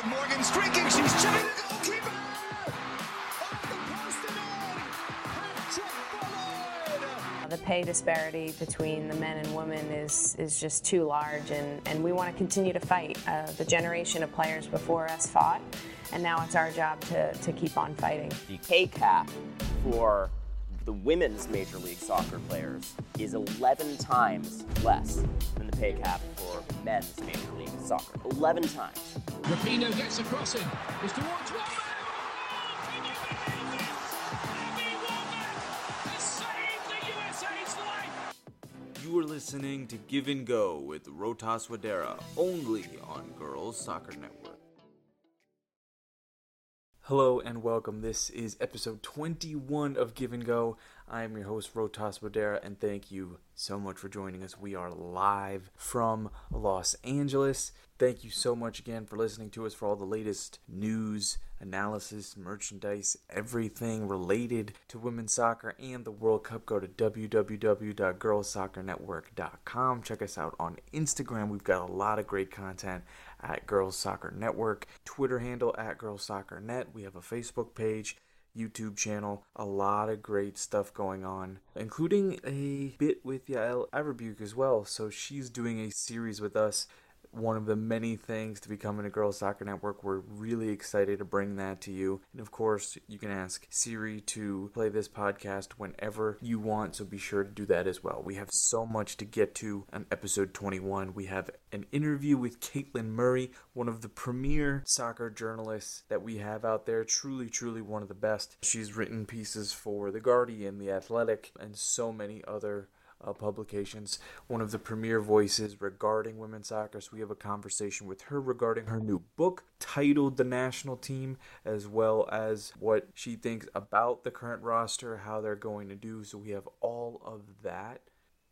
with Morgan streaking. She's chipping the goalkeeper. Off the post and in. Patrick Bullard. The pay disparity between the men and women is, is just too large, and, and we want to continue to fight. Uh, the generation of players before us fought, and now it's our job to, to keep on fighting. The pay cap for the women's Major League Soccer players is 11 times less than the pay cap for men's Major League Soccer. 11 times. Rapinoe gets a crossing. It's towards Wambach. Can you believe this? Abby Wambach has saved the USA's life. You are listening to Give and Go with Rohtas Wadera, only on Girls Soccer Network. Hello and welcome. This is episode 21 of Give and Go. I am your host, Rohtas Wadera, and thank you so much for joining us. We are live from Los Angeles. Thank you so much again for listening to us for all the latest news, analysis, merchandise, everything related to women's soccer and the World Cup. Go to www.girlssoccernetwork.com. Check us out on Instagram. We've got a lot of great content at Girls Soccer Network, Twitter handle at Girls Soccer Net. We have a Facebook page. YouTube channel. A lot of great stuff going on, including a bit with Yael Averbuch as well. So she's doing a series with us one of the many things to becoming a Girls Soccer Network. We're really excited to bring that to you. And of course, you can ask Siri to play this podcast whenever you want, so be sure to do that as well. We have so much to get to on episode 21. We have an interview with Caitlin Murray, one of the premier soccer journalists that we have out there. Truly, truly one of the best. She's written pieces for The Guardian, The Athletic, and so many other uh, publications, one of the premier voices regarding women's soccer. So we have a conversation with her regarding her new book titled The National Team, as well as what she thinks about the current roster, how they're going to do. So we have all of that.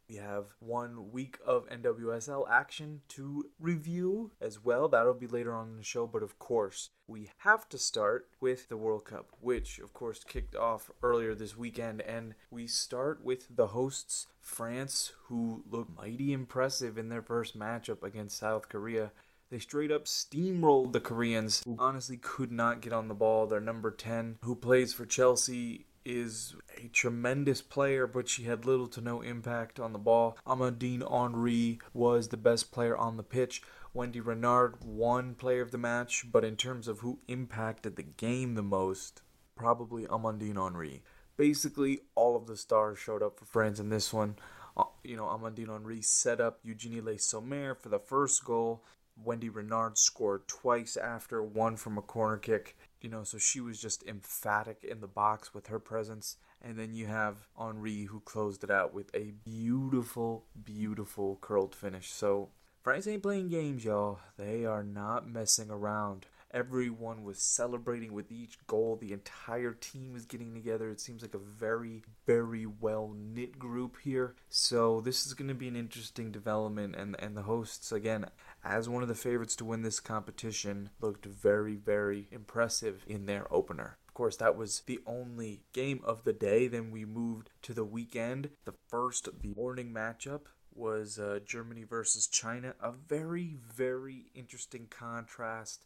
We have one week of NWSL action to review as well. That'll be later on in the show. But of course, we have to start with the World Cup, which of course kicked off earlier this weekend. And we start with the hosts, France, who looked mighty impressive in their first matchup against South Korea. They straight up steamrolled the Koreans, who honestly could not get on the ball. Their number 10, who plays for Chelsea, is a tremendous player, but she had little to no impact on the ball. Amandine Henri was the best player on the pitch. Wendy Renard won player of the match, but in terms of who impacted the game the most, probably Amandine Henri. Basically, all of the stars showed up for France in this one. Uh, You know, Amandine Henri set up Eugenie Le Sommer for the first goal. Wendy Renard scored twice after, one from a corner kick. You know, so she was just emphatic in the box with her presence. And then you have Henri who closed it out with a beautiful, beautiful curled finish. So France ain't playing games, y'all. They are not messing around. Everyone was celebrating with each goal. The entire team is getting together. It seems like a very, very well knit group here. So this is going to be an interesting development. And and the hosts again, as one of the favorites to win this competition, looked very, very impressive in their opener. Of course, that was the only game of the day. Then we moved to the weekend. The first, the morning matchup was uh, Germany versus China. A very, very interesting contrast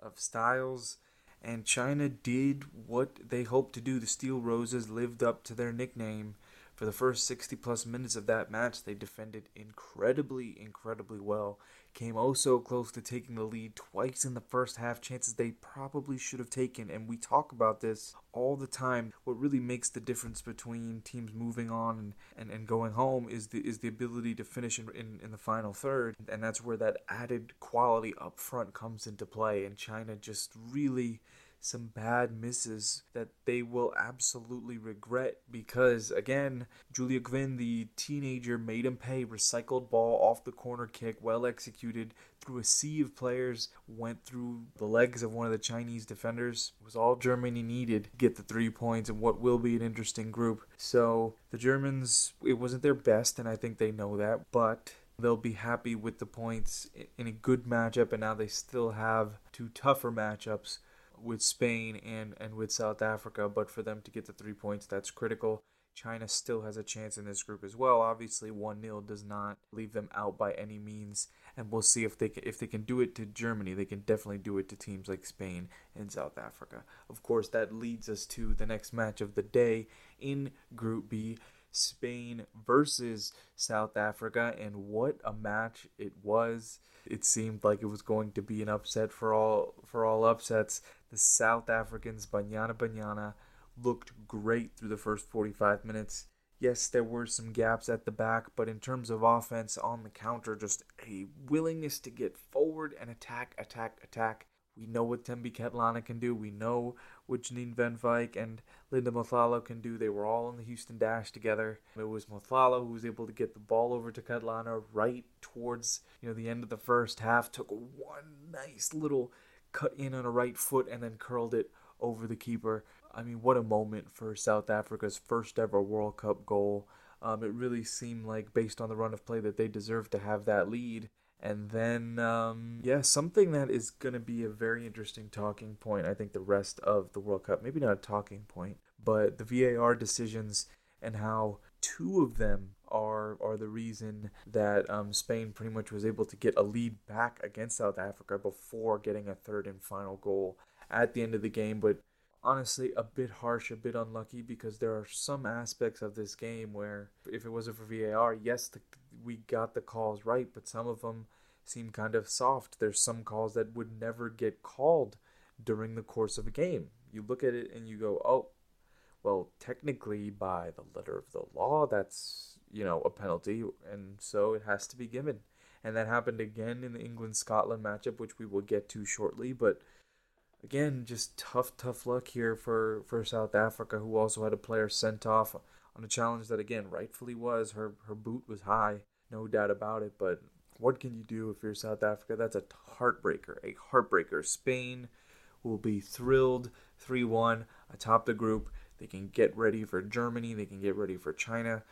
of styles. And China did what they hoped to do. The Steel Roses lived up to their nickname. For the first 60 plus minutes of that match, they defended incredibly, incredibly well. Came oh so close to taking the lead twice in the first half, chances they probably should have taken. And we talk about this all the time. What really makes the difference between teams moving on and, and, and going home is the is the ability to finish in, in, in the final third. And that's where that added quality up front comes into play. And China just really some bad misses that they will absolutely regret because again Giulia Gwinn the teenager made him pay recycled ball off the corner kick well executed through a sea of players went through the legs of one of the Chinese defenders it was all Germany needed to get the 3 points in what will be an interesting group. So the Germans it wasn't their best and I think they know that but they'll be happy with the points in a good matchup and now they still have two tougher matchups with Spain and, and with South Africa, but for them to get the three points, that's critical. China still has a chance in this group as well. Obviously, 1-0 does not leave them out by any means, and we'll see if they can, if they can do it to Germany. They can definitely do it to teams like Spain and South Africa. Of course, that leads us to the next match of the day in Group B. Spain versus South Africa, and what a match it was! It seemed like it was going to be an upset for all for all upsets. The South Africans, Banyana Banyana, looked great through the first 45 minutes. Yes, there were some gaps at the back, but in terms of offense on the counter, just a willingness to get forward and attack, attack, attack. We know what Thembi Kgatlana can do. We know what Janine Van Wyk and Linda Motlhalo can do. They were all in the Houston Dash together. It was Motlhalo who was able to get the ball over to Kgatlana right towards you know the end of the first half. Took one nice little cut in on a right foot and then curled it over the keeper. I mean, what a moment for South Africa's first ever World Cup goal. Um, it really seemed like, based on the run of play, that they deserved to have that lead. And then, um, yeah, something that is going to be a very interesting talking point, I think, the rest of the World Cup. Maybe not a talking point, but the VAR decisions and how two of them are are the reason that um, Spain pretty much was able to get a lead back against South Africa before getting a third and final goal at the end of the game. But honestly, a bit harsh, a bit unlucky because there are some aspects of this game where if it wasn't for VAR, yes, the, we got the calls right, but some of them seem kind of soft. There's some calls that would never get called during the course of a game. You look at it and you go, oh, well, technically, by the letter of the law, that's, you know, a penalty, and so it has to be given. And that happened again in the England Scotland matchup, which we will get to shortly. But again, just tough, tough luck here for, for South Africa, who also had a player sent off on a challenge that, again, rightfully was. Her, her boot was high, no doubt about it. But what can you do if you're South Africa? That's a heartbreaker, a heartbreaker. Spain will be thrilled 3 1 atop the group. They can get ready for Germany, they can get ready for China.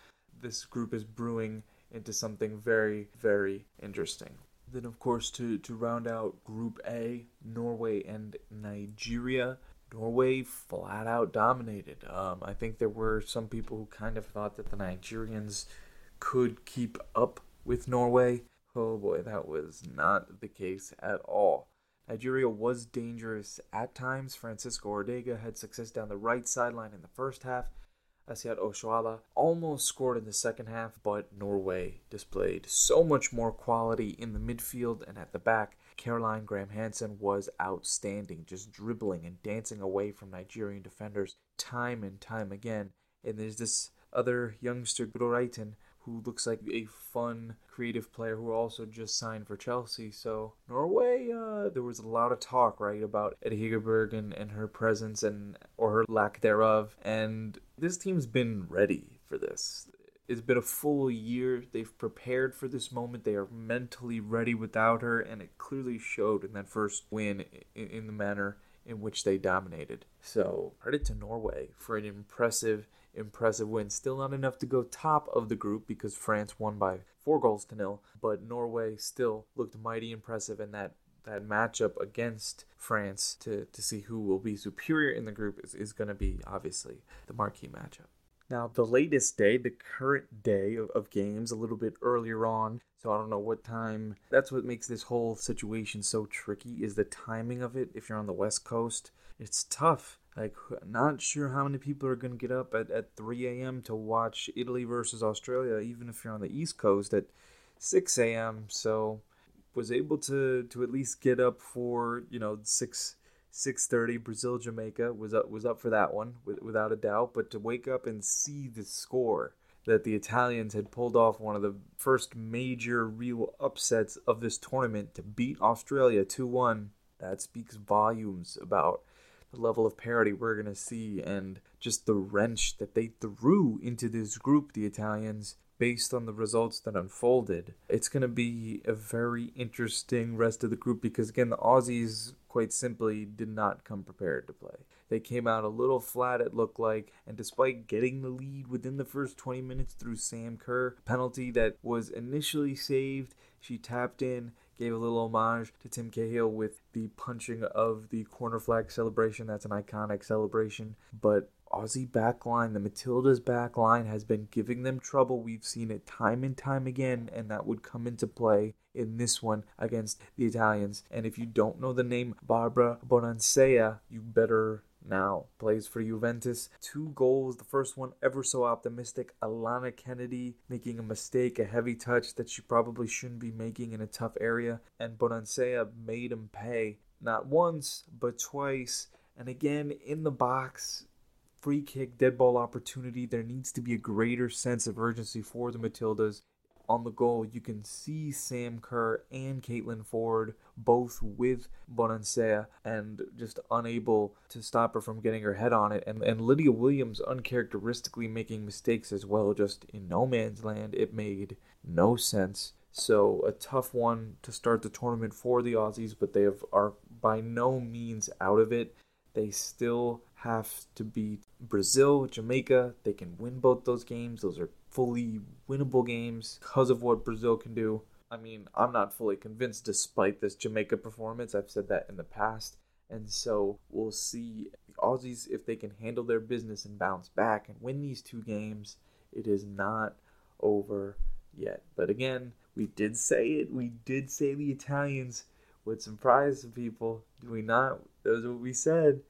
This group is brewing into something very, very interesting. Then, of course, to, to round out Group A, Norway and Nigeria. Norway flat out dominated. Um, I think there were some people who kind of thought that the Nigerians could keep up with Norway. Oh boy, that was not the case at all. Nigeria was dangerous at times. Francisca Ordega had success down the right sideline in the first half. Asisat Oshoala almost scored in the second half, but Norway displayed so much more quality in the midfield and at the back. Caroline Graham Hansen was outstanding, just dribbling and dancing away from Nigerian defenders time and time again. And there's this other youngster, Guro Reiten, who looks like a fun, creative player who also just signed for Chelsea. So Norway, uh, there was a lot of talk, right, about Ada Hegerberg and, and her presence and or her lack thereof. And this team's been ready for this. It's been a full year. They've prepared for this moment. They are mentally ready without her, and it clearly showed in that first win in, in the manner in which they dominated. So credit to Norway for an impressive impressive win. Still not enough to go top of the group because France won by four goals to nil, but Norway still looked mighty impressive in that that matchup against France to, to see who will be superior in the group is, is going to be obviously the marquee matchup. Now, the latest day, the current day of, of, games, a little bit earlier on, so I don't know what time. That's what makes this whole situation so tricky is the timing of it. If you're on the West Coast, it's tough like, not sure how many people are going to get up at, at 3 a.m. to watch Italy versus Australia, even if you're on the East Coast at 6 a.m. So, was able to to at least get up for you know 6 6:30 Brazil Jamaica was up was up for that one without a doubt. But to wake up and see the score that the Italians had pulled off one of the first major real upsets of this tournament to beat Australia 2 1, that speaks volumes about the level of parity we're going to see and just the wrench that they threw into this group, the Italians, based on the results that unfolded. It's going to be a very interesting rest of the group because, again, the Aussies, quite simply, did not come prepared to play. They came out a little flat, it looked like, and despite getting the lead within the first 20 minutes through Sam Kerr, penalty that was initially saved, she tapped in, gave a little homage to Tim Cahill with the punching of the corner flag celebration. That's an iconic celebration. But Aussie backline, the Matildas backline, has been giving them trouble. We've seen it time and time again, and that would come into play in this one against the Italians. And if you don't know the name Barbara Bonansea, you better now plays for Juventus. Two goals. The first one ever so optimistic. Alana Kennedy making a mistake, a heavy touch that she probably shouldn't be making in a tough area. And Bonansea made him pay. Not once, but twice. And again in the box. Free kick, dead ball opportunity. There needs to be a greater sense of urgency for the Matildas on the goal, you can see Sam Kerr and Caitlin Foord both with Bonansea and just unable to stop her from getting her head on it. And, and Lydia Williams uncharacteristically making mistakes as well, just in no man's land. It made no sense. So a tough one to start the tournament for the Aussies, but they have, are by no means out of it. They still have to beat Brazil, Jamaica. They can win both those games. Those are fully winnable games because of what Brazil can do. I mean, I'm not fully convinced despite this Jamaica performance. I've said that in the past. And so we'll see the Aussies if they can handle their business and bounce back and win these two games. It is not over yet. But again, we did say it. We did say the Italians would surprise some people. Do we not? That was what we said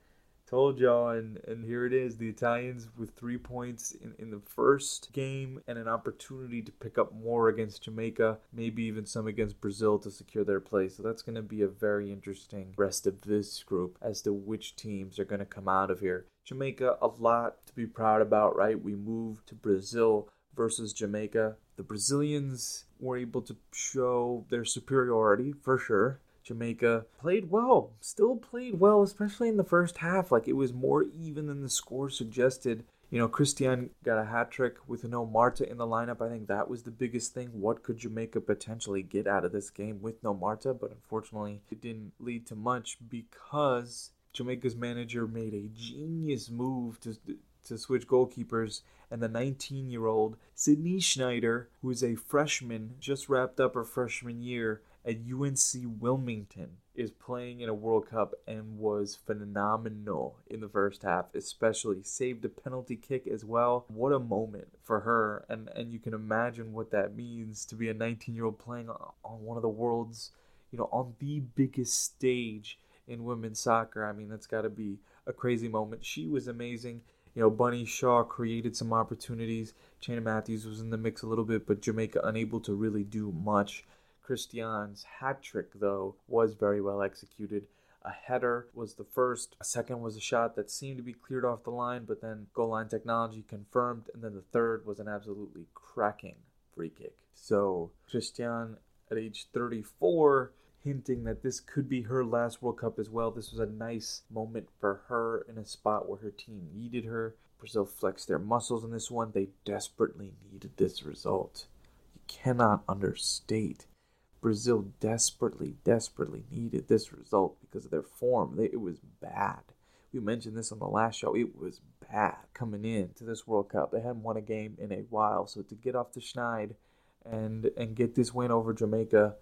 told y'all and and here it is the italians with three points in, in the first game and an opportunity to pick up more against jamaica maybe even some against brazil to secure their place. So that's going to be a very interesting rest of this group as to which teams are going to come out of here. Jamaica a lot to be proud about right? We moved to brazil versus jamaica. The brazilians were able to show their superiority for sure Jamaica played well, still played well, especially in the first half. Like it was more even than the score suggested. You know, Cristiane got a hat trick with no Marta in the lineup. I think that was the biggest thing. What could Jamaica potentially get out of this game with no Marta? But unfortunately, it didn't lead to much because Jamaica's manager made a genius move to to switch goalkeepers, and the 19 year old Sydney Schneider, who is a freshman, just wrapped up her freshman year, at UNC Wilmington is playing in a World Cup and was phenomenal in the first half, especially saved a penalty kick as well. What a moment for her and and you can imagine what that means to be a 19-year-old playing on one of the world's, you know, on the biggest stage in women's soccer. I mean, that's got to be a crazy moment. She was amazing. You know, Bunny Shaw created some opportunities. Cheyna Matthews was in the mix a little bit, but Jamaica unable to really do much. Cristiane's hat trick, though, was very well executed. A header was the first. A second was a shot that seemed to be cleared off the line, but then goal line technology confirmed. And then the third was an absolutely cracking free kick. So Cristiane, at age 34, hinting that this could be her last World Cup as well. This was a nice moment for her in a spot where her team needed her. Brazil flexed their muscles in this one. They desperately needed this result. You cannot understate Brazil desperately, desperately needed this result because of their form. They, it was bad. We mentioned this on the last show. It was bad coming in to this World Cup. They hadn't won a game in a while, so to get off the schneid and and get this win over Jamaica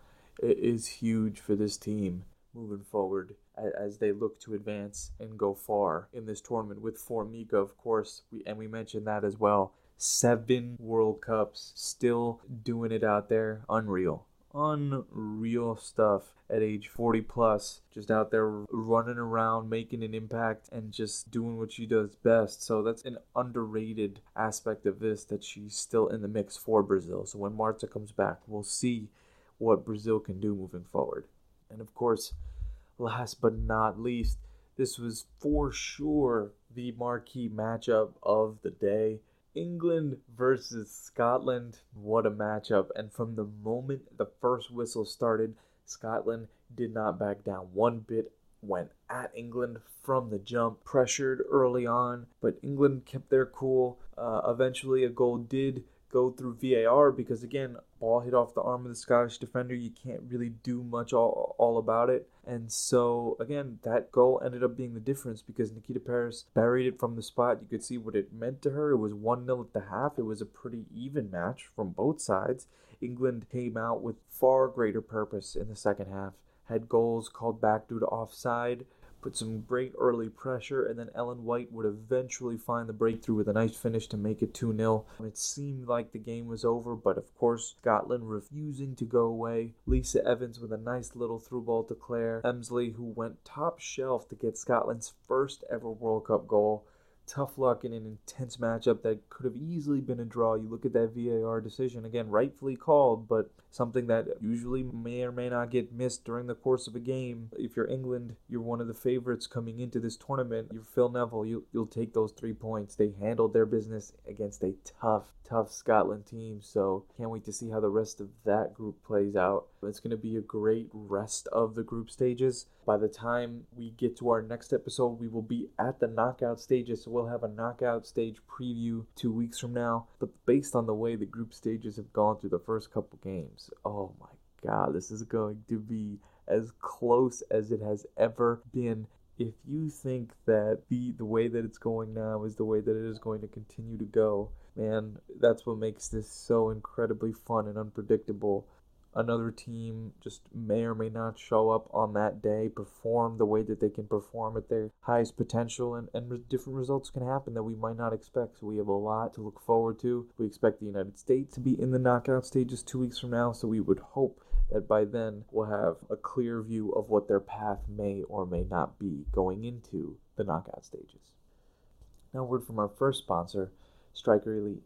is huge for this team moving forward as they look to advance and go far in this tournament with Formiga, of course. We and we mentioned that as well. Seven World Cups, still doing it out there, unreal unreal stuff at age 40 plus just out there running around making an impact and just doing what she does best. So that's an underrated aspect of this that she's still in the mix for brazil. So when marta comes back we'll see what brazil can do moving forward. And of course last but not least this was for sure the marquee matchup of the day England versus Scotland. What a matchup. And from the moment the first whistle started, Scotland did not back down one bit, went at England from the jump, pressured early on, but England kept their cool. Uh, eventually, a goal did go through VAR because again, ball hit off the arm of the Scottish defender. You can't really do much all, all about it. And so again, that goal ended up being the difference because Nikita Parris buried it from the spot. You could see what it meant to her. It was 1-0 at the half. It was a pretty even match from both sides. England came out with far greater purpose in the second half. Had goals called back due to offside put some great early pressure, and then Ellen White would eventually find the breakthrough with a nice finish to make it 2 0. It seemed like the game was over, but of course, Scotland refusing to go away. Lisa Evans with a nice little through ball to Claire Emslie, who went top shelf to get Scotland's first ever World Cup goal tough luck in an intense matchup that could have easily been a draw. You look at that VAR decision, again, rightfully called, but something that usually may or may not get missed during the course of a game. If you're England, you're one of the favorites coming into this tournament. You're Phil Neville, you, you'll take those three points. They handled their business against a tough, tough Scotland team, so can't wait to see how the rest of that group plays out. It's going to be a great rest of the group stages. By the time we get to our next episode, we will be at the knockout stages, so we'll have a knockout stage preview two weeks from now. But based on the way the group stages have gone through the first couple games, oh my god, this is going to be as close as it has ever been. If you think that the the way that it's going now is the way that it is going to continue to go, man, that's what makes this so incredibly fun and unpredictable another team just may or may not show up on that day, perform the way that they can perform at their highest potential, and, and different results can happen that we might not expect. So we have a lot to look forward to. We expect the United States to be in the knockout stages two weeks from now, so we would hope that by then we'll have a clear view of what their path may or may not be going into the knockout stages. Now, word from our first sponsor, Striker Elite.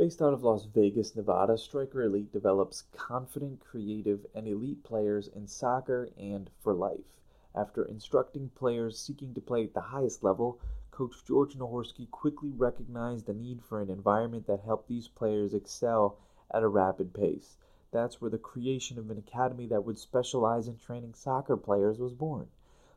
Based out of Las Vegas, Nevada, Striker Elite develops confident, creative, and elite players in soccer and for life. After instructing players seeking to play at the highest level, Coach George Nahorsky quickly recognized the need for an environment that helped these players excel at a rapid pace. That's where the creation of an academy that would specialize in training soccer players was born.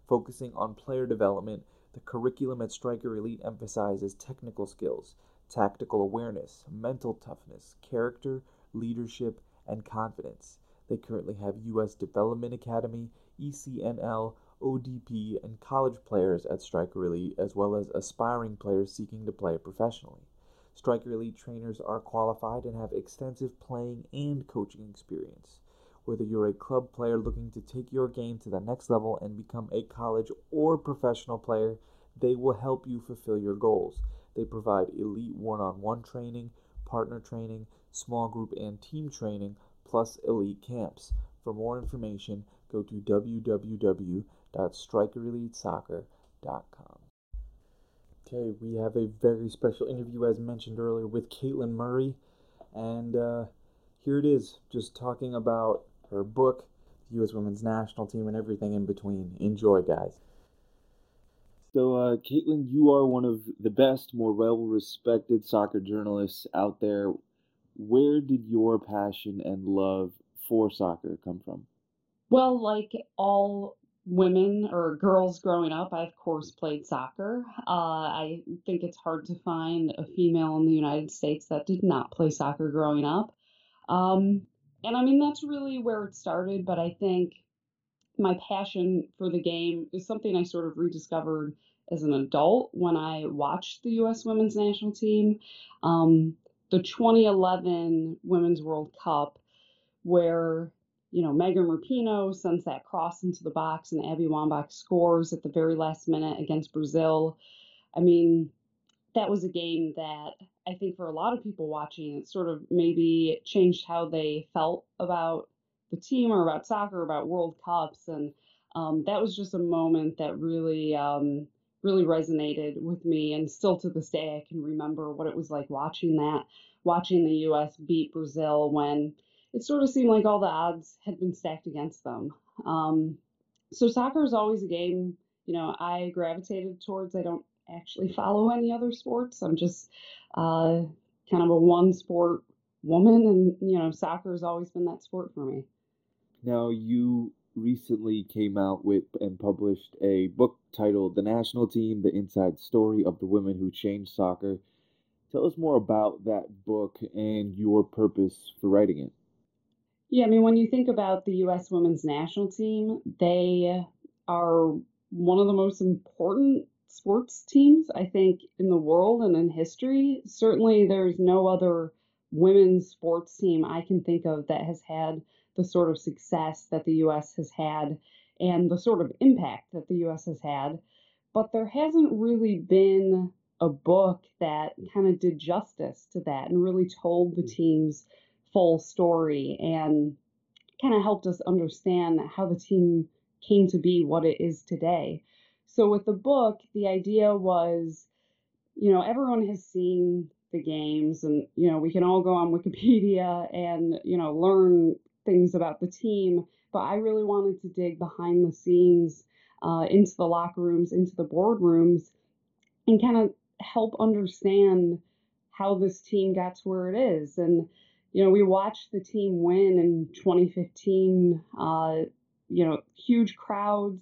Focusing on player development, the curriculum at Striker Elite emphasizes technical skills, tactical awareness, mental toughness, character, leadership, and confidence. They currently have U.S. Development Academy, ECNL, ODP, and college players at Striker Elite, as well as aspiring players seeking to play professionally. Striker Elite trainers are qualified and have extensive playing and coaching experience. Whether you're a club player looking to take your game to the next level and become a college or professional player, they will help you fulfill your goals. They provide elite one on one training, partner training, small group and team training, plus elite camps. For more information, go to www.strikerelitesoccer.com. Okay, we have a very special interview, as mentioned earlier, with Caitlin Murray. And uh, here it is, just talking about her book, the U.S. women's national team, and everything in between. Enjoy, guys. So, uh, Caitlin, you are one of the best, more well respected soccer journalists out there. Where did your passion and love for soccer come from? Well, like all women or girls growing up, I of course played soccer. Uh, I think it's hard to find a female in the United States that did not play soccer growing up. Um, and I mean, that's really where it started, but I think my passion for the game is something I sort of rediscovered as an adult when I watched the U.S. women's national team. Um, the 2011 Women's World Cup, where you know Megan Rapinoe sends that cross into the box and Abby Wambach scores at the very last minute against Brazil. I mean, that was a game that I think for a lot of people watching, it sort of maybe changed how they felt about the team or about soccer, about World Cups, and um, that was just a moment that really, um, really resonated with me. And still to this day, I can remember what it was like watching that, watching the U.S. beat Brazil when it sort of seemed like all the odds had been stacked against them. Um, so soccer is always a game, you know, I gravitated towards. I don't actually follow any other sports. I'm just uh, kind of a one sport woman, and you know, soccer has always been that sport for me. Now, you recently came out with and published a book titled The National Team The Inside Story of the Women Who Changed Soccer. Tell us more about that book and your purpose for writing it. Yeah, I mean, when you think about the U.S. women's national team, they are one of the most important sports teams, I think, in the world and in history. Certainly, there's no other women's sports team I can think of that has had the sort of success that the U.S. has had and the sort of impact that the U.S. has had. But there hasn't really been a book that kind of did justice to that and really told the hmm. team's full story and kind of helped us understand how the team came to be what it is today. So with the book, the idea was, you know, everyone has seen the games and, you know, we can all go on Wikipedia and, you know, learn things about the team. But I really wanted to dig behind the scenes uh, into the locker rooms, into the boardrooms, and kind of help understand how this team got to where it is. And, you know, we watched the team win in 2015, uh, you know, huge crowds,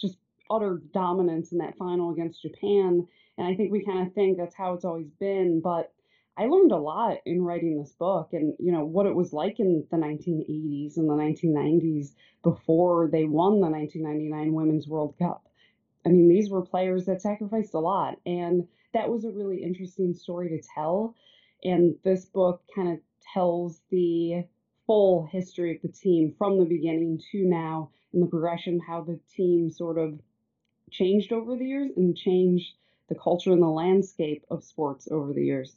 just utter dominance in that final against Japan. And I think we kind of think that's how it's always been. But I learned a lot in writing this book and, you know, what it was like in the 1980s and the 1990s before they won the 1999 Women's World Cup. I mean, these were players that sacrificed a lot. And that was a really interesting story to tell. And this book kind of tells the full history of the team from the beginning to now and the progression, how the team sort of changed over the years and changed the culture and the landscape of sports over the years.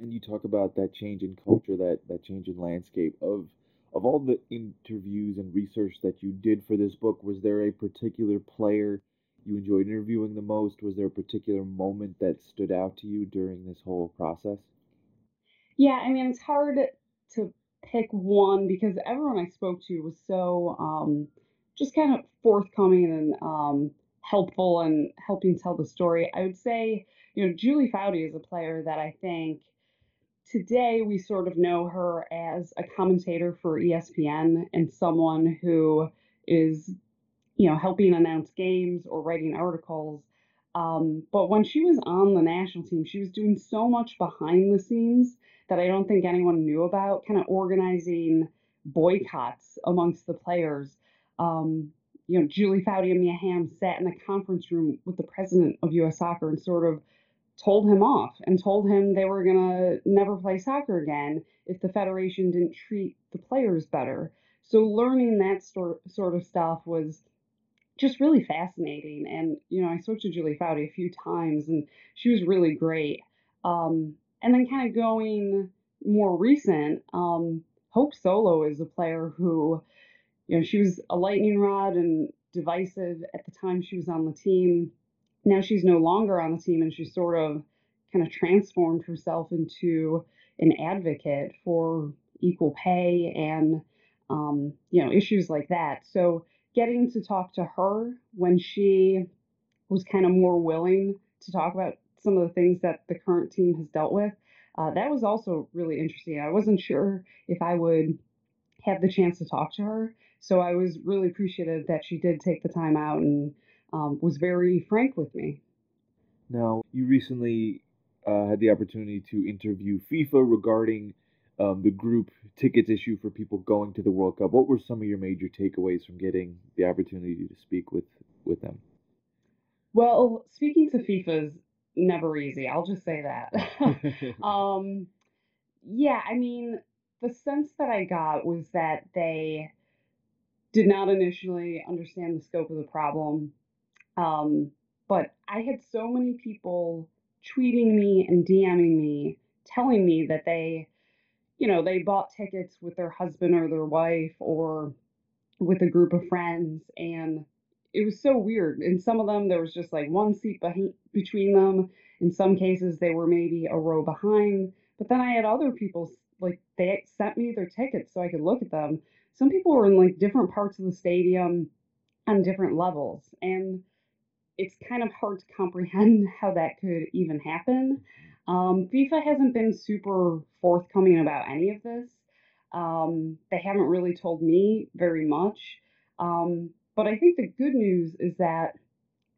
And you talk about that change in culture, that that change in landscape of of all the interviews and research that you did for this book. Was there a particular player you enjoyed interviewing the most? Was there a particular moment that stood out to you during this whole process? Yeah, I mean, it's hard to pick one because everyone I spoke to was so um, just kind of forthcoming and um, helpful and helping tell the story. I would say, you know, Julie Foudy is a player that I think today we sort of know her as a commentator for ESPN and someone who is, you know, helping announce games or writing articles. Um, but when she was on the national team, she was doing so much behind the scenes that I don't think anyone knew about, kind of organizing boycotts amongst the players. Um, you know, Julie Foudy and Mia Hamm sat in a conference room with the president of U.S. Soccer and sort of told him off and told him they were going to never play soccer again if the federation didn't treat the players better. So learning that sort sort of stuff was just really fascinating. And you know, I spoke to Julie Foudy a few times, and she was really great. Um, and then kind of going more recent, um, Hope Solo is a player who, you know, she was a lightning rod and divisive at the time she was on the team now she's no longer on the team and she's sort of kind of transformed herself into an advocate for equal pay and um, you know issues like that. So getting to talk to her when she was kind of more willing to talk about some of the things that the current team has dealt with uh, that was also really interesting. I wasn't sure if i would have the chance to talk to her so i was really appreciative that she did take the time out and um, was very frank with me. Now, you recently uh, had the opportunity to interview FIFA regarding um, the group tickets issue for people going to the World Cup. What were some of your major takeaways from getting the opportunity to speak with, with them? Well, speaking to FIFA is never easy. I'll just say that. um, yeah, I mean, the sense that I got was that they did not initially understand the scope of the problem. Um, but I had so many people tweeting me and DMing me, telling me that they, you know, they bought tickets with their husband or their wife or with a group of friends. And it was so weird. In some of them, there was just like one seat behind, between them. In some cases, they were maybe a row behind. But then I had other people, like, they sent me their tickets so I could look at them. Some people were in like different parts of the stadium on different levels. And it's kind of hard to comprehend how that could even happen. Um, FIFA hasn't been super forthcoming about any of this. Um, they haven't really told me very much. Um, but I think the good news is that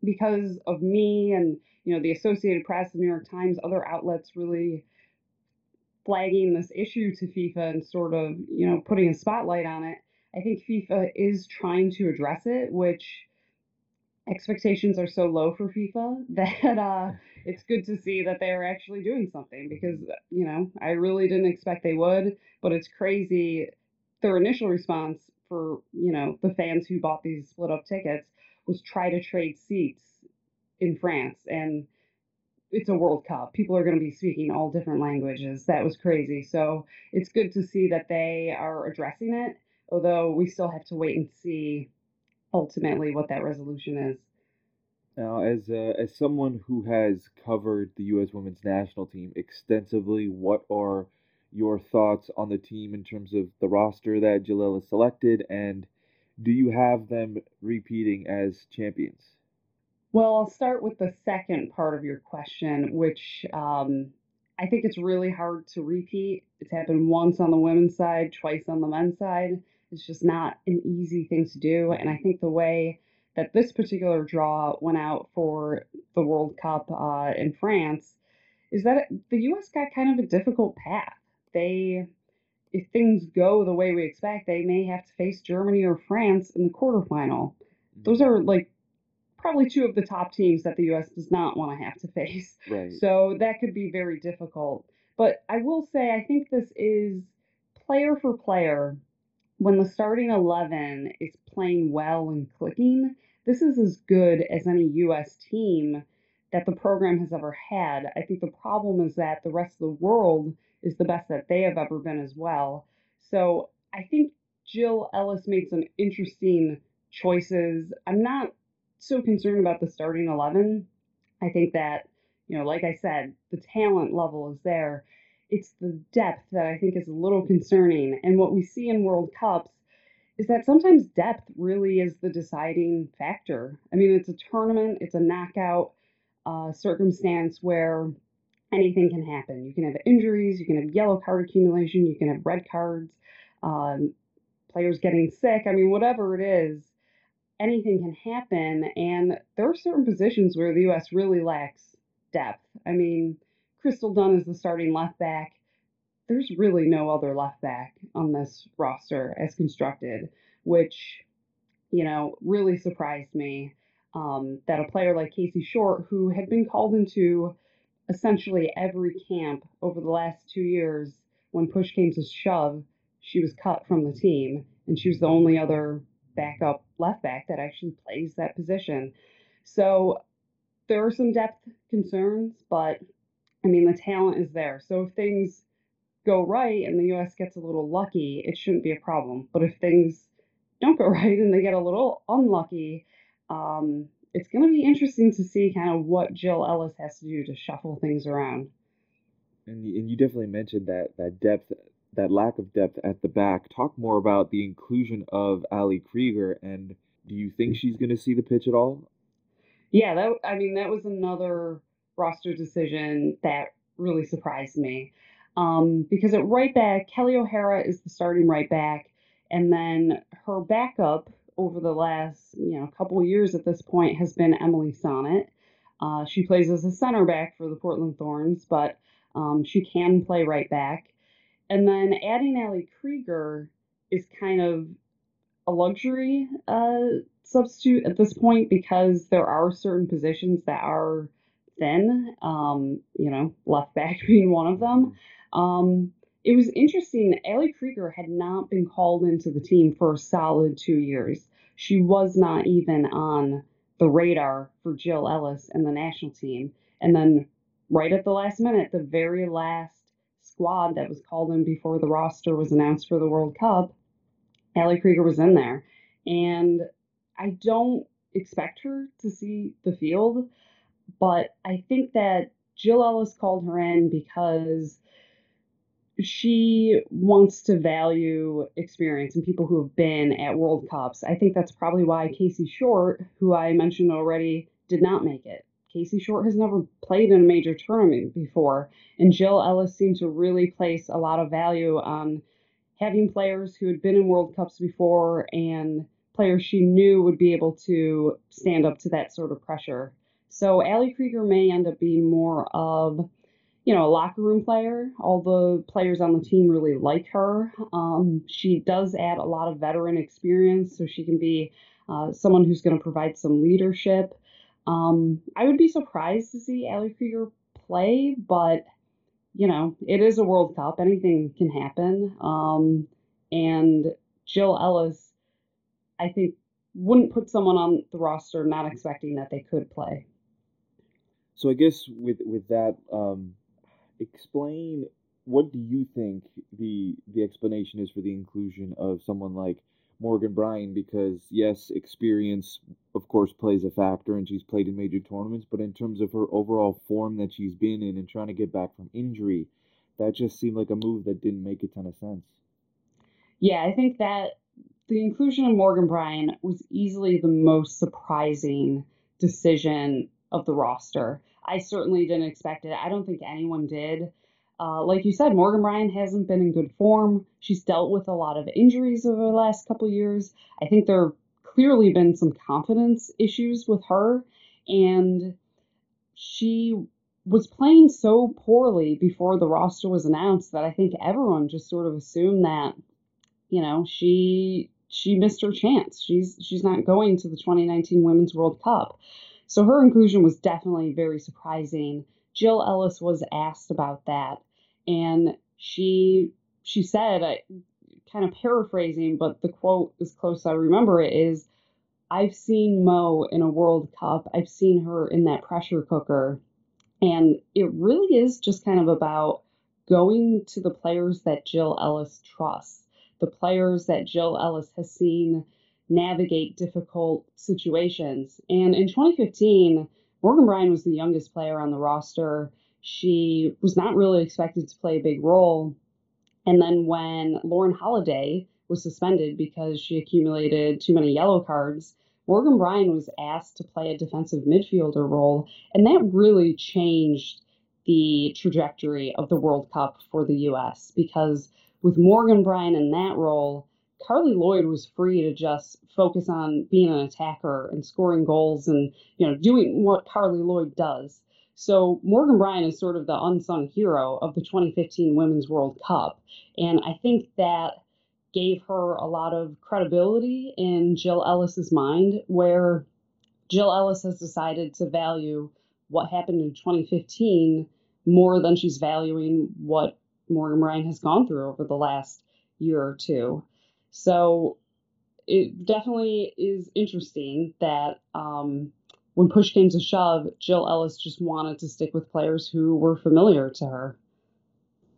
because of me and you know the Associated Press, the New York Times, other outlets really flagging this issue to FIFA and sort of you know putting a spotlight on it. I think FIFA is trying to address it, which expectations are so low for FIFA that uh, it's good to see that they're actually doing something because you know I really didn't expect they would, but it's crazy. Their initial response for you know the fans who bought these split up tickets was try to trade seats in France and it's a World Cup. People are going to be speaking all different languages. That was crazy. So it's good to see that they are addressing it, although we still have to wait and see ultimately what that resolution is. Now, as uh, as someone who has covered the U.S. Women's National Team extensively, what are your thoughts on the team in terms of the roster that Jill Ellis selected, and do you have them repeating as champions? Well, I'll start with the second part of your question, which um, I think it's really hard to repeat. It's happened once on the women's side, twice on the men's side. It's just not an easy thing to do. And I think the way that this particular draw went out for the World Cup uh, in France is that the U.S. got kind of a difficult path. They, if things go the way we expect, they may have to face Germany or France in the quarterfinal. Those are like probably two of the top teams that the U.S. does not want to have to face. Right. So that could be very difficult. But I will say, I think this is player for player. When the starting 11 is playing well and clicking, this is as good as any U.S. team that the program has ever had. I think the problem is that the rest of the world is the best that they have ever been as well. So I think Jill Ellis made some interesting choices. I'm not so concerned about the starting 11. I think that, you know, like I said, the talent level is there. It's the depth that I think is a little concerning. And what we see in World Cups is that sometimes depth really is the deciding factor. I mean, it's a tournament, it's a knockout uh, circumstance where anything can happen. You can have injuries, you can have yellow card accumulation, you can have red cards, um, players getting sick. I mean, whatever it is, anything can happen. And there are certain positions where the U.S. really lacks depth. I mean, Crystal Dunn is the starting left back. There's really no other left back on this roster as constructed, which, you know, really surprised me. Um, that a player like Casey Short, who had been called into essentially every camp over the last two years, when push came to shove, she was cut from the team, and she was the only other backup left back that actually plays that position. So there are some depth concerns, but I mean, the talent is there. So if things go right and the US gets a little lucky, it shouldn't be a problem. But if things don't go right and they get a little unlucky, um, it's going to be interesting to see kind of what Jill Ellis has to do to shuffle things around. And you, and you definitely mentioned that that depth that lack of depth at the back. Talk more about the inclusion of Ali Krieger, and do you think she's going to see the pitch at all? Yeah, that I mean that was another roster decision that really surprised me. Um, because at right back, Kelly O'Hara is the starting right back, and then her backup over the last you know couple years at this point has been Emily Sonnett. Uh, she plays as a center back for the Portland Thorns, but um, she can play right back. And then adding Ali Krieger is kind of a luxury uh, substitute at this point because there are certain positions that are thin, um, you know, left back being one of them. Um, it was interesting. Ali Krieger had not been called into the team for a solid two years. She was not even on the radar for Jill Ellis and the national team. And then, right at the last minute, the very last squad that was called in before the roster was announced for the World Cup, Ali Krieger was in there. And I don't expect her to see the field, but I think that Jill Ellis called her in because she wants to value experience and people who have been at World Cups. I think that's probably why Casey Short, who I mentioned already, did not make it. Casey Short has never played in a major tournament before, and Jill Ellis seemed to really place a lot of value on having players who had been in World Cups before and players she knew would be able to stand up to that sort of pressure. So Ali Krieger may end up being more of, you know, a locker room player. All the players on the team really like her. Um, she does add a lot of veteran experience, so she can be uh, someone who's going to provide some leadership. Um, I would be surprised to see Ali Krieger play, but you know, it is a World Cup. Anything can happen. Um, and Jill Ellis, I think, wouldn't put someone on the roster not expecting that they could play. So I guess with with that, um, explain what do you think the the explanation is for the inclusion of someone like Morgan Brian? because yes, experience of course plays a factor and she's played in major tournaments, but in terms of her overall form that she's been in and trying to get back from injury, that just seemed like a move that didn't make a ton of sense. Yeah, I think that the inclusion of Morgan Brian was easily the most surprising decision of the roster. I certainly didn't expect it. I don't think anyone did. Uh, like you said, Morgan Brian hasn't been in good form. She's dealt with a lot of injuries over the last couple years. I think there have clearly been some confidence issues with her, and she was playing so poorly before the roster was announced that I think everyone just sort of assumed that, you know, she she missed her chance. She's she's not going to the 2019 Women's World Cup. So her inclusion was definitely very surprising. Jill Ellis was asked about that, and she she said, I, kind of paraphrasing, but the quote as close I remember it is, "I've seen Mo in a World Cup. I've seen her in that pressure cooker, and it really is just kind of about going to the players that Jill Ellis trusts, the players that Jill Ellis has seen." Navigate difficult situations. And in 2015, Morgan Brian was the youngest player on the roster. She was not really expected to play a big role. And then when Lauren Holiday was suspended because she accumulated too many yellow cards, Morgan Brian was asked to play a defensive midfielder role. And that really changed the trajectory of the World Cup for the US because with Morgan Brian in that role, Carli Lloyd was free to just focus on being an attacker and scoring goals and you know doing what Carli Lloyd does. So Morgan Brian is sort of the unsung hero of the 2015 Women's World Cup, and I think that gave her a lot of credibility in Jill Ellis's mind, where Jill Ellis has decided to value what happened in 2015 more than she's valuing what Morgan Brian has gone through over the last year or two. So it definitely is interesting that um, when push came to shove, Jill Ellis just wanted to stick with players who were familiar to her.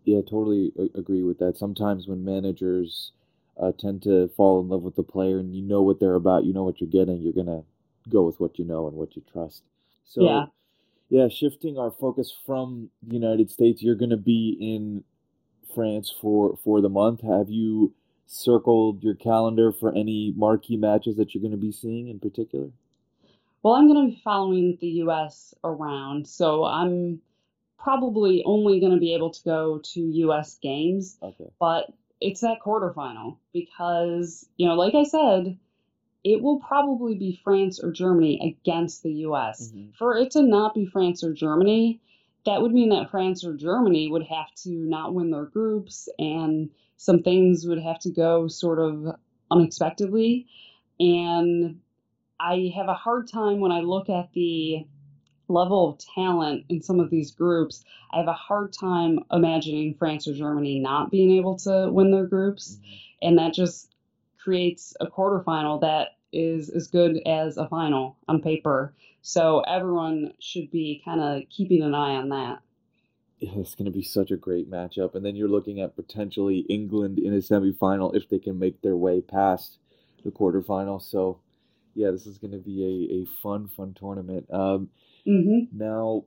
Yeah, totally agree with that. Sometimes when managers uh, tend to fall in love with the player and you know what they're about, you know what you're getting, you're gonna go with what you know and what you trust. So yeah, yeah shifting our focus from the United States, you're gonna be in France for for the month. Have you circled your calendar for any marquee matches that you're going to be seeing in particular? Well, I'm going to be following the U.S. around, so I'm probably only going to be able to go to U.S. games. Okay. But it's that quarterfinal because, you know, like I said, it will probably be France or Germany against the U.S. Mhm. For it to not be France or Germany, that would mean that France or Germany would have to not win their groups and some things would have to go sort of unexpectedly. And I have a hard time when I look at the level of talent in some of these groups. I have a hard time imagining France or Germany not being able to win their groups. Mm-hmm. And that just creates a quarterfinal that is as good as a final on paper. So everyone should be kind of keeping an eye on that. Yeah, it's going to be such a great matchup. And then you're looking at potentially England in a semifinal if they can make their way past the quarterfinal. So, yeah, this is going to be a, a fun, fun tournament. Um, hmm now,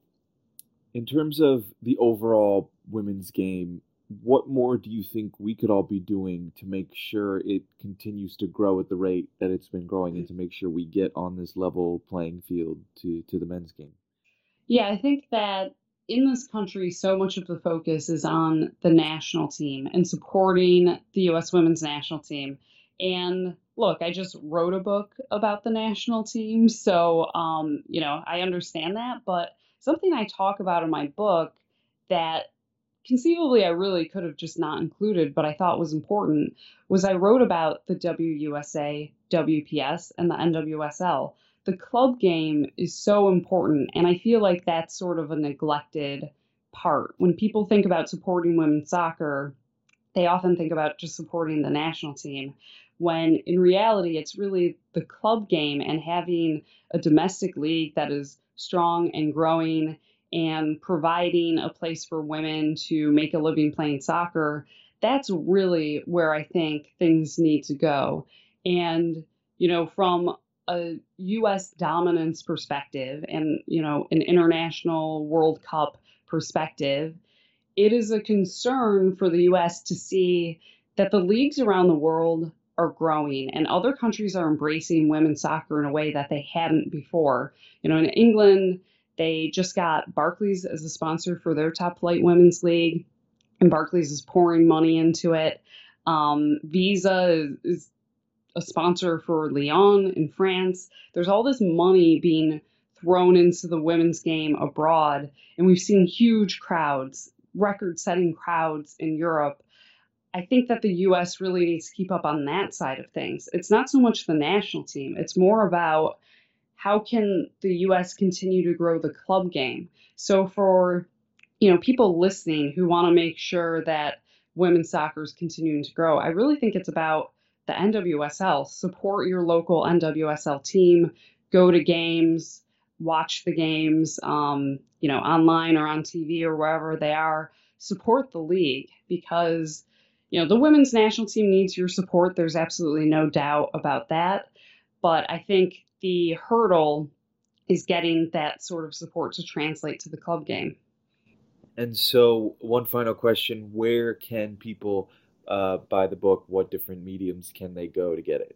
in terms of the overall women's game, what more do you think we could all be doing to make sure it continues to grow at the rate that it's been growing and to make sure we get on this level playing field to, to the men's game? Yeah, I think that in this country, so much of the focus is on the national team and supporting the U.S. women's national team. And look, I just wrote a book about the national team, so um, you know, I understand that, but something I talk about in my book that conceivably I really could have just not included, but I thought was important was I wrote about the WUSA, WPS, and the NWSL. The club game is so important, and I feel like that's sort of a neglected part. When people think about supporting women's soccer, they often think about just supporting the national team, when in reality, it's really the club game and having a domestic league that is strong and growing and providing a place for women to make a living playing soccer. That's really where I think things need to go. And, you know, from a US dominance perspective and, you know, an international World Cup perspective, it is a concern for the US to see that the leagues around the world are growing and other countries are embracing women's soccer in a way that they hadn't before. You know, in England, they just got Barclays as a sponsor for their top flight women's league, and Barclays is pouring money into it. Um, Visa is, is a sponsor for Lyon in France. There's all this money being thrown into the women's game abroad, and we've seen huge crowds, record setting crowds in Europe. I think that the US really needs to keep up on that side of things. It's not so much the national team, it's more about how can the US continue to grow the club game. So for you know people listening who want to make sure that women's soccer is continuing to grow, I really think it's about NWSL. Support your local NWSL team, go to games, watch the games, um, you know, online or on TV or wherever they are. Support the league because, you know, the women's national team needs your support. There's absolutely no doubt about that. But I think the hurdle is getting that sort of support to translate to the club game. And so, one final question where can people uh, buy the book? What different mediums can they go to get it?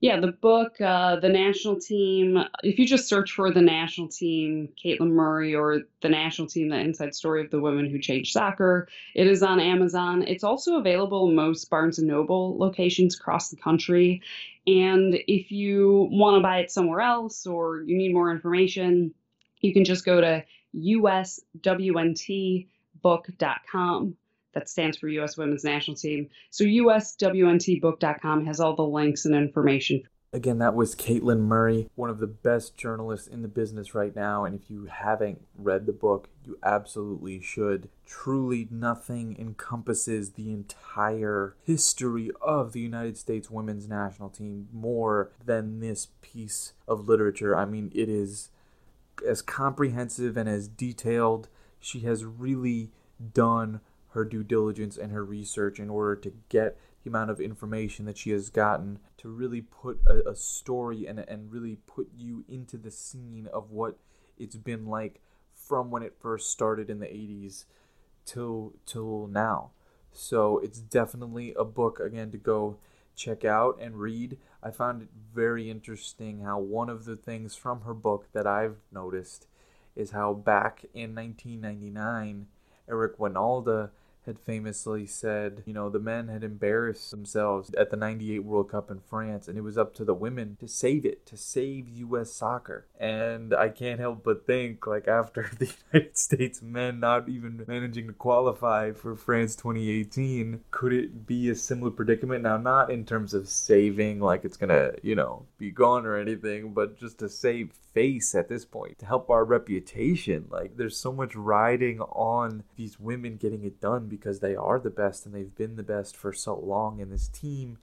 Yeah, the book, uh, the national team. If you just search for the national team, Caitlin Murray, or the national team, the inside story of the women who changed soccer, it is on Amazon. It's also available in most Barnes and Noble locations across the country. And if you want to buy it somewhere else or you need more information, you can just go to uswntbook.com that stands for U.S. Women's National Team. So uswntbook.com has all the links and information. Again, that was Caitlin Murray, one of the best journalists in the business right now. And if you haven't read the book, you absolutely should. Truly, nothing encompasses the entire history of the United States women's national team more than this piece of literature. I mean, it is as comprehensive and as detailed. She has really done her due diligence and her research in order to get the amount of information that she has gotten to really put a, a, story and, and really put you into the scene of what it's been like from when it first started in the 80s till till now. So it's definitely a book again to go check out and read. I found it very interesting how one of the things from her book that i've noticed is how back in 1999 eric wynalda had famously said, you know, the men had embarrassed themselves at the 98 World Cup in France, and it was up to the women to save it, to save U.S. soccer. And I can't help but think, like, after the United States men not even managing to qualify for France 2018, could it be a similar predicament? Now, not in terms of saving, like it's gonna, you know, be gone or anything, but just to save face at this point, to help our reputation. Like, there's so much riding on these women getting it done because they are the best and they've been the best for so long. And this team,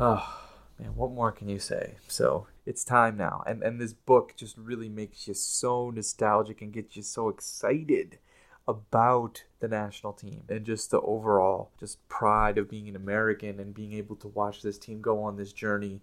oh man, what more can you say? So it's time now. And and this book just really makes you so nostalgic and gets you so excited about the national team and just the overall just pride of being an American and being able to watch this team go on this journey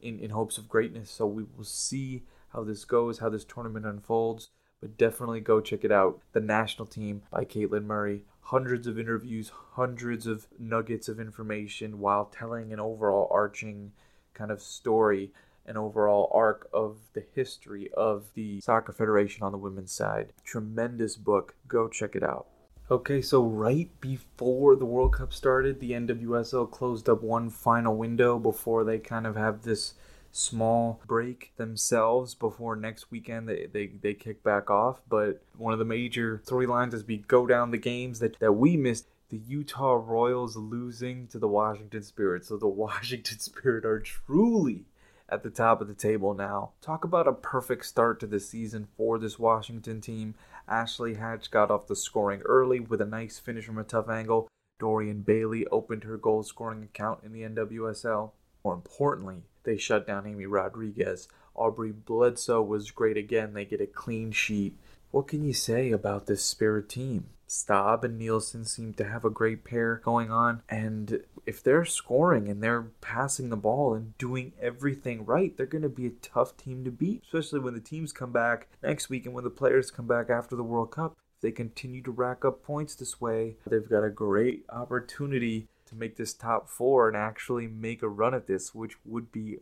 in, in hopes of greatness. So we will see how this goes, how this tournament unfolds. But definitely go check it out. The National Team by Caitlin Murray hundreds of interviews, hundreds of nuggets of information while telling an overall arching kind of story, an overall arc of the history of the Soccer Federation on the women's side. Tremendous book. Go check it out. Okay, so right before the World Cup started, the NWSL closed up one final window before they kind of have this small break themselves before next weekend they, they, they kick back off. But one of the major storylines as we go down the games that, that we missed the Utah Royals losing to the Washington Spirit. So the Washington Spirit are truly at the top of the table now. Talk about a perfect start to the season for this Washington team. Ashley Hatch got off the scoring early with a nice finish from a tough angle. Dorian Bailey opened her goal scoring account in the NWSL. More importantly, they shut down Amy Rodriguez. Aubrey Bledsoe was great again. They get a clean sheet. What can you say about this Spirit team? Staab and Nielsen seem to have a great pair going on. And if they're scoring and they're passing the ball and doing everything right, they're going to be a tough team to beat, especially when the teams come back next week and when the players come back after the World Cup. If they continue to rack up points this way, they've got a great opportunity to make this top four and actually make a run at this, which would be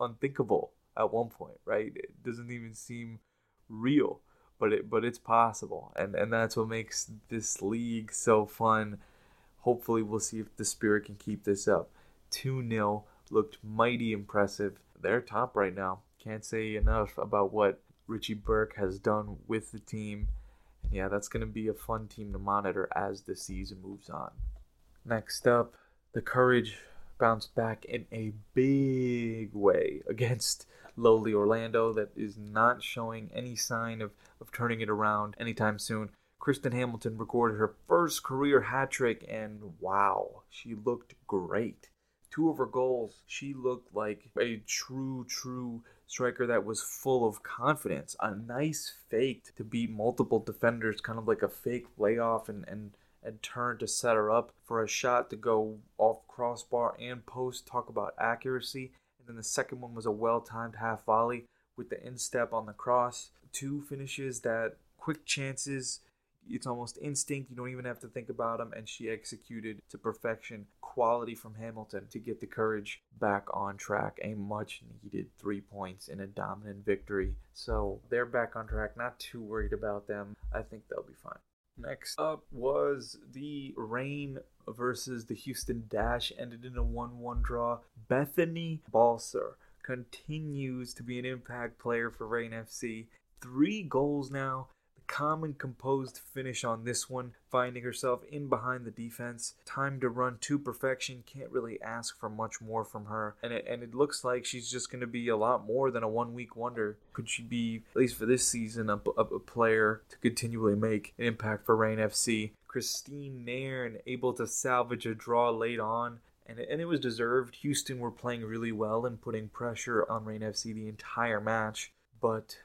unthinkable at one point, right? It doesn't even seem real but it but it's possible, and and that's what makes this league so fun. Hopefully, we'll see if the Spirit can keep this up. Two 0 looked mighty impressive. They're top right now. Can't say enough about what Richie Burke has done with the team. And yeah, that's going to be a fun team to monitor as the season moves on. Next up, the Courage bounced back in a big way against lowly Orlando that is not showing any sign of, of turning it around anytime soon. Kristen Hamilton recorded her first career hat trick, and wow, she looked great. Two of her goals, she looked like a true, true striker that was full of confidence. A nice fake to beat multiple defenders, kind of like a fake layoff and, and, and turn to set her up for a shot to go off crossbar and post. Talk about accuracy. And then the second one was a well timed half volley with the instep on the cross. Two finishes that quick chances. It's almost instinct. You don't even have to think about them. And she executed to perfection. Quality from Hamilton to get the courage back on track. A much needed three points in a dominant victory. So they're back on track. Not too worried about them. I think they'll be fine. Next up was the Reign versus the Houston Dash, ended in a 1 1 draw. Bethany Balcer continues to be an impact player for Reign FC. Three goals now. Calm and composed finish on this one, finding herself in behind the defense. Time to run to perfection. Can't really ask for much more from her. And it, and it looks like she's just going to be a lot more than a one week wonder. Could she be, at least for this season, a, a, a player to continually make an impact for Reign FC? Christine Nairn able to salvage a draw late on. And it, and it was deserved. Houston were playing really well and putting pressure on Reign FC the entire match. But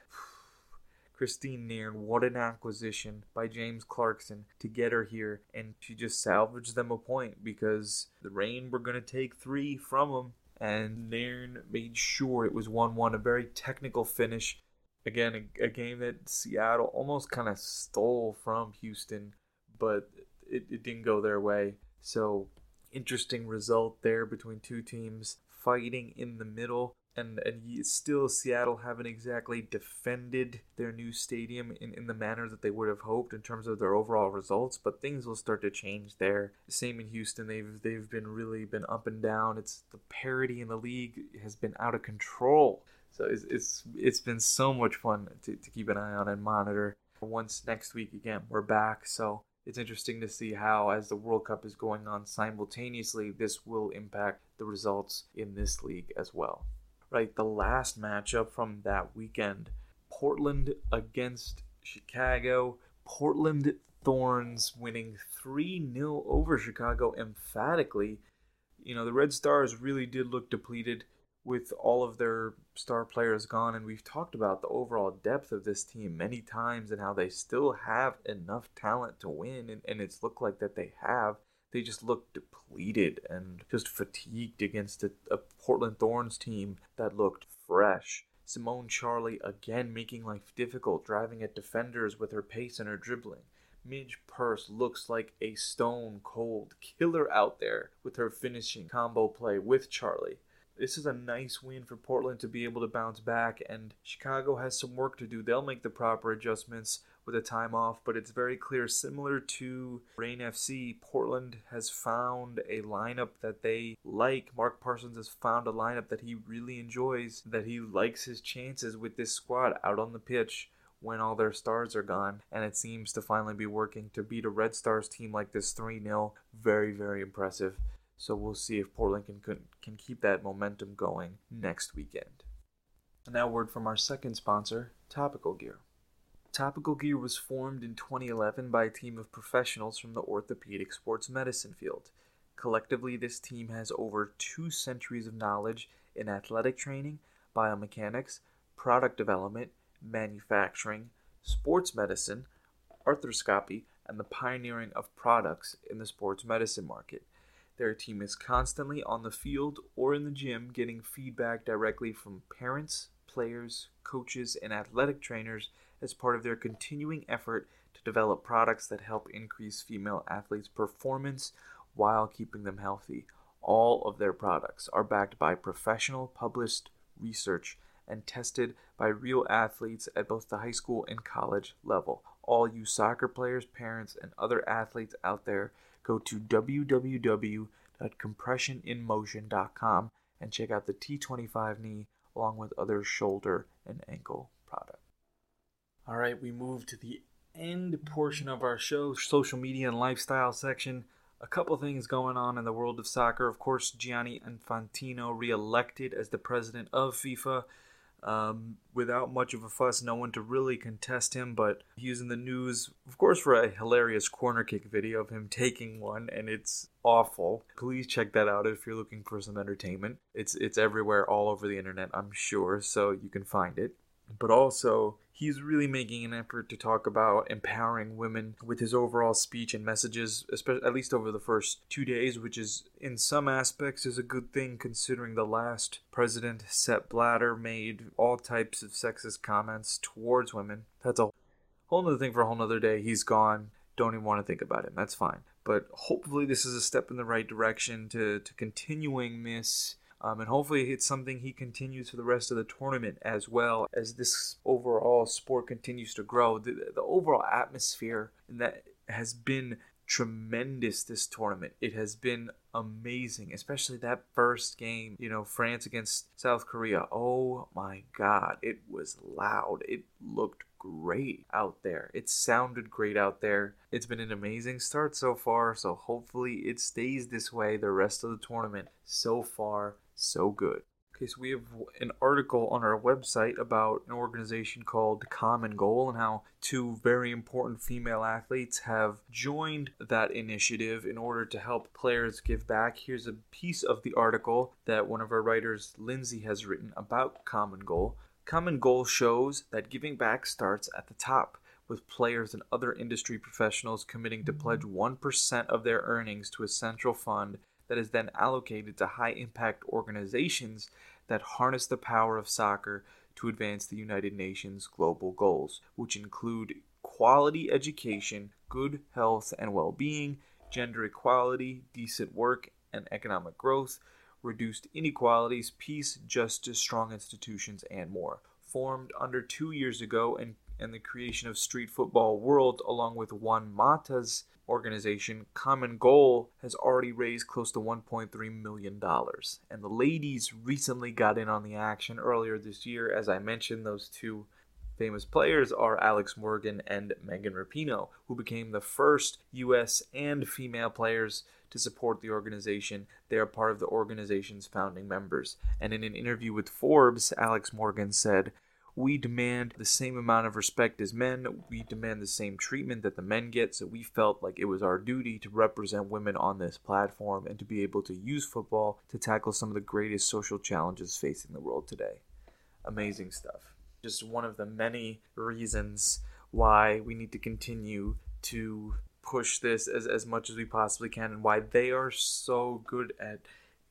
Christine Nairn, what an acquisition by James Clarkson to get her here. And she just salvaged them a point because the Reign were going to take three from them. And Nairn made sure it was 1 1, a very technical finish. Again, a, a game that Seattle almost kind of stole from Houston but it, it didn't go their way. So, interesting result there between two teams fighting in the middle. And, and still, Seattle haven't exactly defended their new stadium in, in the manner that they would have hoped in terms of their overall results. But things will start to change there. Same in Houston; they've they've been really been up and down. It's the parity in the league has been out of control. So it's it's, it's been so much fun to, to keep an eye on and monitor. Once next week again, we're back. So it's interesting to see how, as the World Cup is going on simultaneously, this will impact the results in this league as well. Right, the last matchup from that weekend Portland against Chicago. Portland Thorns winning 3 0 over Chicago emphatically. You know, the Red Stars really did look depleted with all of their star players gone, and we've talked about the overall depth of this team many times and how they still have enough talent to win, and, and it's looked like that they have. They just look depleted and just fatigued against a, a Portland Thorns team that looked fresh. Simone Charley again making life difficult, driving at defenders with her pace and her dribbling. Midge Purce looks like a stone cold killer out there with her finishing combo play with Charley. This is a nice win for Portland to be able to bounce back, and Chicago has some work to do. They'll make the proper adjustments with a time off, but it's very clear, similar to Reign FC, Portland has found a lineup that they like. Mark Parsons has found a lineup that he really enjoys, that he likes his chances with this squad out on the pitch when all their stars are gone, and it seems to finally be working to beat a Red Stars team like this 3 0. Very, very impressive. So we'll see if Portland can, can keep that momentum going next weekend. And now, word from our second sponsor, Topical Gear. Topical Gear was formed in 2011 by a team of professionals from the orthopedic sports medicine field. Collectively, this team has over two centuries of knowledge in athletic training, biomechanics, product development, manufacturing, sports medicine, arthroscopy, and the pioneering of products in the sports medicine market. Their team is constantly on the field or in the gym getting feedback directly from parents, players, coaches, and athletic trainers as part of their continuing effort to develop products that help increase female athletes' performance while keeping them healthy. All of their products are backed by professional published research and tested by real athletes at both the high school and college level. All you soccer players, parents, and other athletes out there, go to www.compressioninmotion.com and check out the T25 knee along with other shoulder and ankle products. All right, we move to the end portion of our show, social media and lifestyle section. A couple things going on in the world of soccer. Of course, Gianni Infantino re-elected as the president of FIFA um, without much of a fuss, no one to really contest him, but he's in the news, of course, for a hilarious corner kick video of him taking one, and it's awful. Please check that out if you're looking for some entertainment. It's it's everywhere, all over the internet, I'm sure, so you can find it. But also, he's really making an effort to talk about empowering women with his overall speech and messages, especially at least over the first two days, which is in some aspects is a good thing considering the last president, Sepp Blatter, made all types of sexist comments towards women. That's a whole other thing for a whole other day. He's gone. Don't even want to think about it. That's fine. But hopefully, this is a step in the right direction to, to continuing this um, and hopefully, it's something he continues for the rest of the tournament as well as this overall sport continues to grow. The, the overall atmosphere that has been tremendous this tournament. It has been amazing, especially that first game, you know, France against South Korea. Oh my God, it was loud. It looked great out there. It sounded great out there. It's been an amazing start so far, so hopefully it stays this way the rest of the tournament. So far, so good. Okay, so we have an article on our website about an organization called Common Goal and how two very important female athletes have joined that initiative in order to help players give back. Here's a piece of the article that one of our writers, Lindsay, has written about Common Goal. Common Goal shows that giving back starts at the top with players and other industry professionals committing to pledge 1% of their earnings to a central fund that is then allocated to high impact organizations that harness the power of soccer to advance the United Nations global goals, which include quality education, good health and well being, gender equality, decent work and economic growth, reduced inequalities, peace, justice, strong institutions, and more. Formed under two years ago and, and the creation of Street Football World, along with Juan Mata's organization, Common Goal, has already raised close to $1.3 million. And the ladies recently got in on the action earlier this year. As I mentioned, those two famous players are Alex Morgan and Megan Rapinoe, who became the first U.S. and female players to support the organization. They are part of the organization's founding members. And in an interview with Forbes, Alex Morgan said, we demand the same amount of respect as men. We demand the same treatment that the men get. So we felt like it was our duty to represent women on this platform and to be able to use football to tackle some of the greatest social challenges facing the world today. Amazing stuff. Just one of the many reasons why we need to continue to push this as, as much as we possibly can and why they are so good at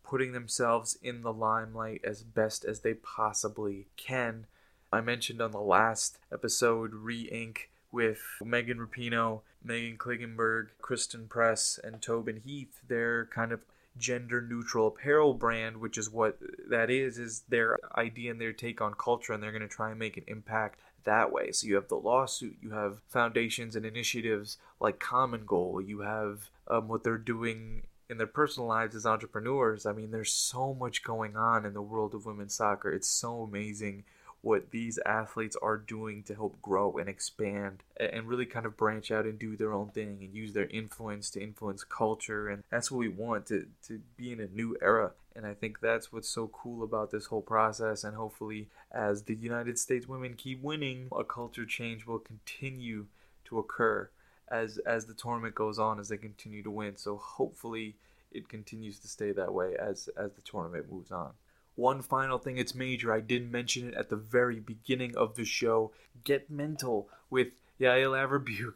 putting themselves in the limelight as best as they possibly can I mentioned on the last episode Re Inc. with Megan Rapinoe, Meghan Klingenberg, Christen Press, and Tobin Heath. They're kind of gender neutral apparel brand, which is what that is, is their idea and their take on culture, and they're going to try and make an impact that way. So you have the lawsuit, you have foundations and initiatives like Common Goal, you have um, what they're doing in their personal lives as entrepreneurs. I mean, there's so much going on in the world of women's soccer. It's so amazing what these athletes are doing to help grow and expand and really kind of branch out and do their own thing and use their influence to influence culture. And that's what we want to, to be in a new era. And i think that's what's so cool about this whole process. And hopefully as the united states women keep winning a culture change will continue to occur as as the tournament goes on as they continue to win. So hopefully it continues to stay that way as as the tournament moves on one final thing, it's major. I did mention it at the very beginning of the show. Get Mental with Yael Averbuch.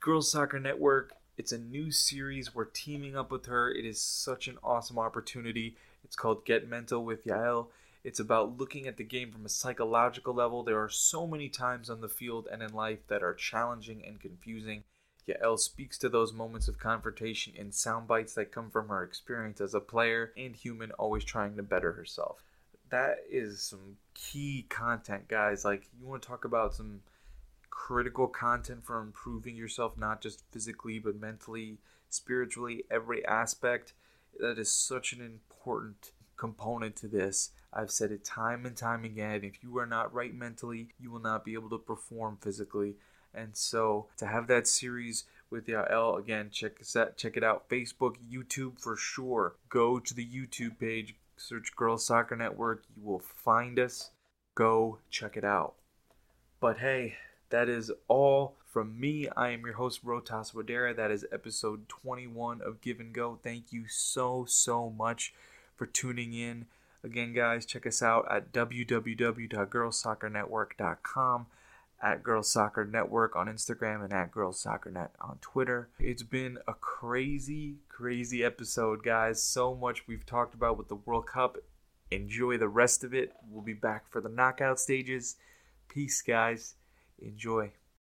Girls Soccer Network. It's a new series. We're teaming up with her. It is such an awesome opportunity. It's called Get Mental with Yael. It's about looking at the game from a psychological level. There are so many times on the field and in life that are challenging and confusing. Yael speaks to those moments of confrontation in sound bites that come from her experience as a player and human always trying to better herself. That is some key content, guys. Like, you want to talk about some critical content for improving yourself, not just physically, but mentally, spiritually, every aspect. That is such an important component to this. I've said it time and time again. If you are not right mentally, you will not be able to perform physically. And so to have that series with Yael again, check that check it out. Facebook, YouTube for sure. Go to the YouTube page, search Girls Soccer Network. You will find us. Go check it out. But hey, that is all from me. I am your host, Rohtas Wadera. That is episode 21 of Give and Go. Thank you so, so much for tuning in. Again, guys, check us out at www.girlsoccernetwork.com at Girls Soccer Network on Instagram and at Girls Soccer Net on Twitter. It's been a crazy, crazy episode, guys. So much we've talked about with the World Cup. Enjoy the rest of it. We'll be back for the knockout stages. Peace, guys. Enjoy.